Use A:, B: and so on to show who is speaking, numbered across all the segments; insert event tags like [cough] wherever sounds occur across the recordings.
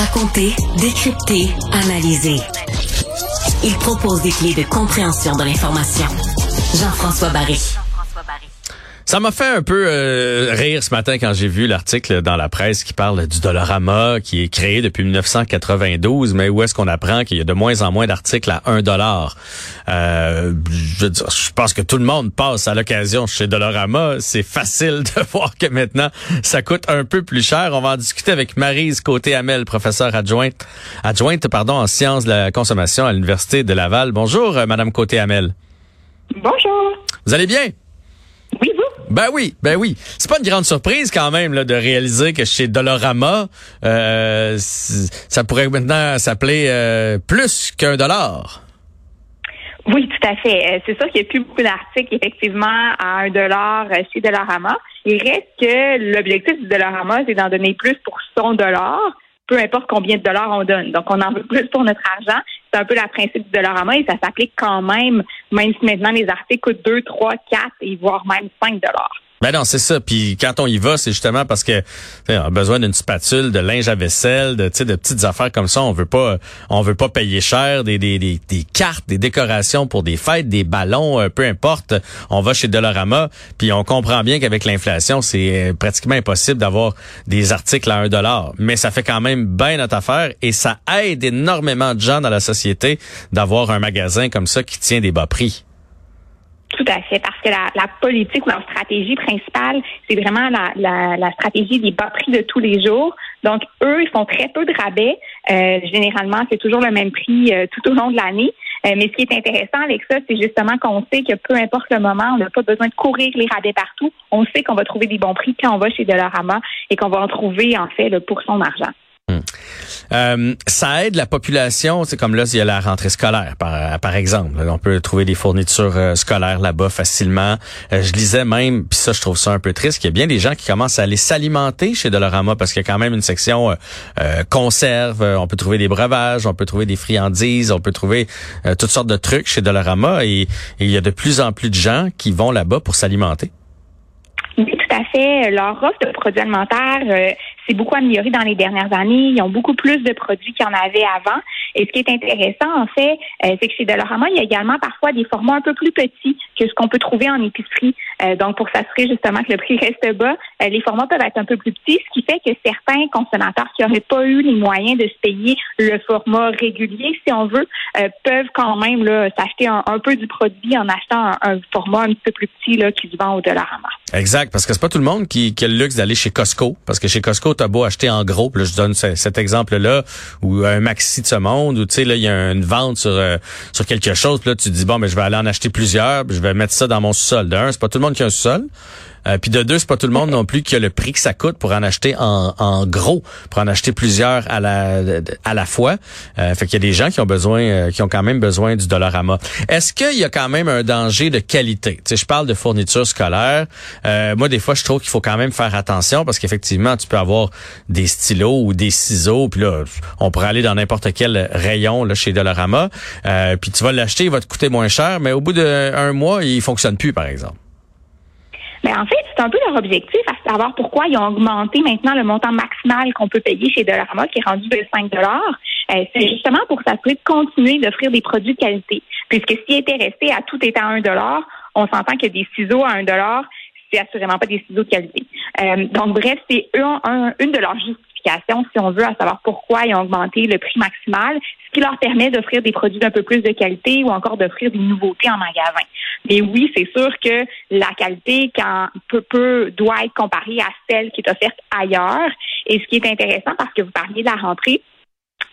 A: Raconter, décrypter, analyser. Il propose des clés de compréhension de l'information. Jean-François Barry.
B: Ça m'a fait un peu euh, rire ce matin quand j'ai vu l'article dans la presse qui parle du Dollarama qui est créé depuis 1992, mais où est-ce qu'on apprend qu'il y a de moins en moins d'articles à 1 dollar? Euh, je, je pense que tout le monde passe à l'occasion chez Dollarama. C'est facile [laughs] de voir que maintenant ça coûte un peu plus cher. On va en discuter avec Marise Côté-Amel, professeure adjointe, adjointe pardon en sciences de la consommation à l'université de Laval. Bonjour, euh, Madame Côté-Amel.
C: Bonjour.
B: Vous allez bien? Ben oui, ben oui. C'est pas une grande surprise quand même là, de réaliser que chez Dolorama, euh, ça pourrait maintenant s'appeler euh, plus qu'un dollar.
C: Oui, tout à fait. Euh, c'est sûr qu'il n'y a plus beaucoup d'articles effectivement à un dollar euh, chez Dolorama. Il reste que l'objectif du Dolorama, c'est d'en donner plus pour son dollar, peu importe combien de dollars on donne. Donc, on en veut plus pour notre argent. C'est un peu la principe du Dollarama et ça s'applique quand même, même si maintenant les articles coûtent 2, 3, 4 et voire même 5 dollars.
B: Ben non, c'est ça. Puis quand on y va, c'est justement parce que on a besoin d'une spatule, de linge à vaisselle, de, de petites affaires comme ça. On veut pas, on veut pas payer cher des, des, des, cartes, des décorations pour des fêtes, des ballons, euh, peu importe. On va chez Dollarama, puis on comprend bien qu'avec l'inflation, c'est euh, pratiquement impossible d'avoir des articles à un dollar. Mais ça fait quand même bien notre affaire et ça aide énormément de gens dans la société d'avoir un magasin comme ça qui tient des bas prix.
C: Tout à fait, parce que la, la politique ou la stratégie principale, c'est vraiment la, la, la, stratégie des bas prix de tous les jours. Donc, eux, ils font très peu de rabais. Euh, généralement, c'est toujours le même prix euh, tout au long de l'année. Euh, mais ce qui est intéressant avec ça, c'est justement qu'on sait que peu importe le moment, on n'a pas besoin de courir les rabais partout. On sait qu'on va trouver des bons prix quand on va chez Dollarama et qu'on va en trouver, en fait, pour son argent.
B: Hmm. Euh, ça aide la population, c'est comme là, il y a la rentrée scolaire, par, exemple. On peut trouver des fournitures euh, scolaires là-bas facilement. Euh, je lisais même, puis ça, je trouve ça un peu triste, qu'il y a bien des gens qui commencent à aller s'alimenter chez Dolorama parce qu'il y a quand même une section conserve. On peut trouver des breuvages, on peut trouver des friandises, on peut trouver toutes sortes de trucs chez Dolorama et, et il y a de plus en plus de gens qui vont là-bas pour s'alimenter.
C: Oui, tout à fait. Leur offre de produits alimentaires c'est beaucoup amélioré dans les dernières années. Ils ont beaucoup plus de produits qu'il y en avait avant. Et ce qui est intéressant, en fait, euh, c'est que chez Dolorama, il y a également parfois des formats un peu plus petits que ce qu'on peut trouver en épicerie. Euh, donc, pour s'assurer justement que le prix [laughs] reste bas, euh, les formats peuvent être un peu plus petits, ce qui fait que certains consommateurs qui n'auraient pas eu les moyens de se payer le format régulier, si on veut, peuvent quand même s'acheter un, peu du produit en achetant un, format un petit peu plus petit là, qui se vend au Dollarama.
B: Exact, parce que c'est pas tout le monde qui, qui a le luxe d'aller chez Costco, parce que chez Costco, t'as beau acheter en gros, là, je donne cet exemple-là, ou un maxi de ce monde, où tu sais, là, il y a une vente sur euh, sur quelque chose, puis là, tu dis, bon, mais ben, je vais aller en acheter plusieurs, puis je vais mettre ça dans mon sous-sol. D'un, c'est pas tout le monde qui a un sous-sol. Euh, puis de deux, c'est pas tout le monde non plus qui a le prix que ça coûte pour en acheter en, en gros, pour en acheter plusieurs à la à la fois. Euh, fait qu'il y a des gens qui ont besoin, euh, qui ont quand même besoin du Dollarama. Est-ce qu'il y a quand même un danger de qualité? Tu je parle de fourniture scolaire. Euh, moi, des fois, je trouve qu'il faut quand même faire attention parce qu'effectivement, tu peux avoir des stylos ou des ciseaux, puis là, on pourrait aller dans n'importe quel rayon là chez Dollarama, puis tu vas l'acheter, il va te coûter moins cher, mais au bout d'un mois, il fonctionne plus, par exemple.
C: Mais en fait, c'est un peu leur objectif, à savoir pourquoi ils ont augmenté maintenant le montant maximal qu'on peut payer chez Dollarama, qui est rendu de 5 euh, C'est justement pour s'assurer de continuer d'offrir des produits de qualité. Puisque s'ils étaient restés à tout état à 1 on s'entend que des ciseaux à 1 c'est assurément pas des ciseaux de qualité. Euh, donc, bref, c'est une de leurs justifications, si on veut, savoir pourquoi ils ont augmenté le prix maximal, ce qui leur permet d'offrir des produits d'un peu plus de qualité ou encore d'offrir des nouveautés en magasin. Mais oui, c'est sûr que la qualité quand peu, peu doit être comparée à celle qui est offerte ailleurs. Et ce qui est intéressant, parce que vous parliez de la rentrée,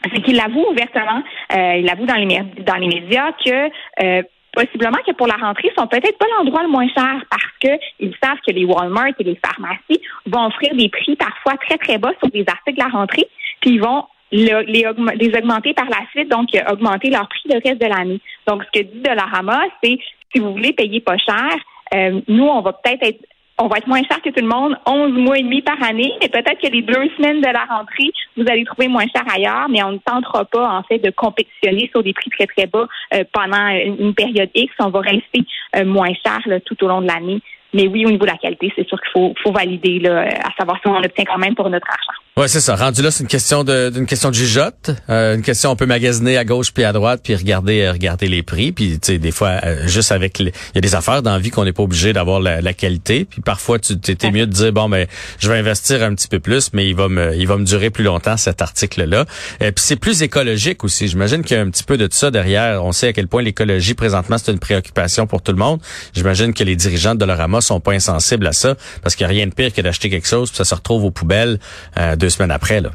C: c'est qu'il avoue ouvertement, euh, il avoue dans les, dans les médias que euh, possiblement que pour la rentrée, sont peut-être pas l'endroit le moins cher parce que ils savent que les Walmart et les pharmacies vont offrir des prix parfois très très bas sur des articles de la rentrée, puis ils vont les, augmenter par la suite, donc augmenter leur prix le reste de l'année. Donc, ce que dit Dollarama, c'est si vous voulez payer pas cher, euh, nous, on va peut-être être on va être moins cher que tout le monde, 11 mois et demi par année, mais peut-être que les deux semaines de la rentrée, vous allez trouver moins cher ailleurs, mais on ne tentera pas, en fait, de compétitionner sur des prix très, très bas euh, pendant une période X. On va rester euh, moins cher tout au long de l'année mais oui, au niveau de la qualité, c'est sûr qu'il faut, faut valider là, à savoir si on obtient quand même pour notre argent.
B: Ouais, c'est ça. Rendu là, c'est une question de d'une question de jugeote, euh, une question on peut magasiner à gauche puis à droite puis regarder euh, regarder les prix puis tu sais des fois euh, juste avec il y a des affaires dans la vie qu'on n'est pas obligé d'avoir la, la, qualité puis parfois tu t'es mieux de dire bon ben je vais investir un petit peu plus mais il va me il va me durer plus longtemps cet article là. Et puis c'est plus écologique aussi. J'imagine qu'il y a un petit peu de ça derrière. On sait à quel point l'écologie présentement c'est une préoccupation pour tout le monde. J'imagine que les dirigeants de Dollarama sont pas insensibles à ça parce qu'il n'y a rien de pire que d'acheter quelque chose puis ça se retrouve aux poubelles deux semaines après. Là.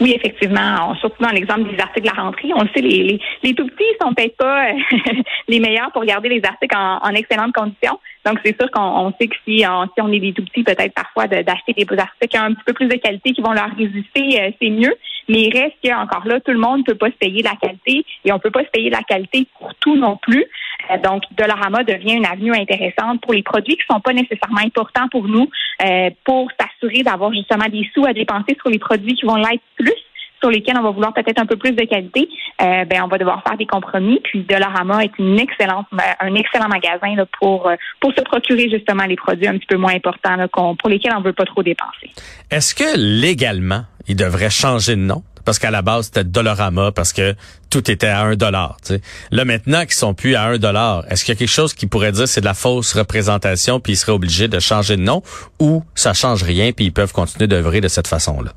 C: Oui, effectivement. surtout dans l'exemple des articles de la rentrée, on le sait, les, les, tout petits sont peut-être pas [laughs] les meilleurs pour garder les articles en, en excellentes conditions. Donc, c'est sûr qu'on sait que si on, si on est des tout petits, peut-être parfois d'acheter des articles un petit peu plus de qualité qui vont leur résister, euh, c'est mieux. Mais il reste qu'encore là, tout le monde ne peut pas se payer la qualité et on ne peut pas se payer la qualité pour tout non plus. Euh, donc, Dollarama devient une avenue intéressante pour les produits qui sont pas nécessairement importants pour nous, euh, pour s'assurer d'avoir justement des sous à dépenser sur les produits qui vont l'être plus sur lesquels on va vouloir peut-être un peu plus de qualité, euh, ben on va devoir faire des compromis. Puis Dollarama est une excellente, un excellent magasin là, pour pour se procurer justement les produits un petit peu moins importants là, pour lesquels on veut pas trop dépenser.
B: Est-ce que légalement il devrait changer de nom? Parce qu'à la base, c'était Dollarama parce que tout était à un dollar. Là, maintenant qu'ils sont plus à un dollar, est-ce qu'il y a quelque chose qui pourrait dire c'est de la fausse représentation puis ils seraient obligés de changer de nom ou ça change rien puis ils peuvent continuer d'œuvrer de cette façon-là?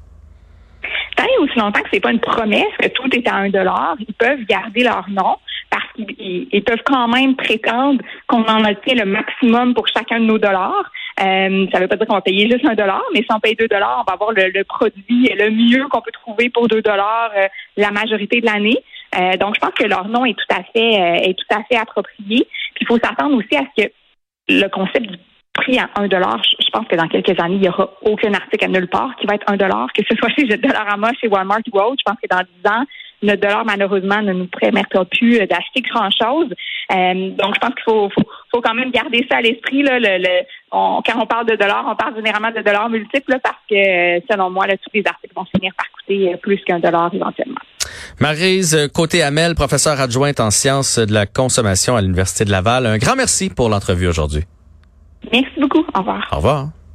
C: Tant et aussi longtemps que c'est pas une promesse que tout est à un dollar, ils peuvent garder leur nom parce qu'ils peuvent quand même prétendre qu'on en obtient le maximum pour chacun de nos dollars. Euh, ça ne veut pas dire qu'on va payer juste un dollar, mais si on paye deux dollars, on va avoir le, produit le mieux qu'on peut trouver pour deux dollars euh, la majorité de l'année. Euh, donc, je pense que leur nom est tout à fait est tout à fait approprié. Puis, il faut s'attendre aussi à ce que le concept du prix à un dollar, je pense que dans quelques années, il n'y aura aucun article à nulle part qui va être un dollar, que ce soit [laughs] chez Dollarama, chez Walmart ou autre. Je pense que dans dix ans, notre dollar, malheureusement, ne nous permettra plus d'acheter grand-chose. donc, je pense qu'il faut, faut, faut quand même garder ça à l'esprit. Là, le, quand on parle de dollars, on parle généralement de dollars multiples parce que, selon moi, là, tous les articles vont finir par coûter euh, plus qu'un dollar éventuellement.
B: Marise Côté-Amel, professeure adjointe en sciences de la consommation à l'Université de Laval. Un grand merci pour l'entrevue aujourd'hui.
C: Merci beaucoup. Au revoir.
B: Au revoir.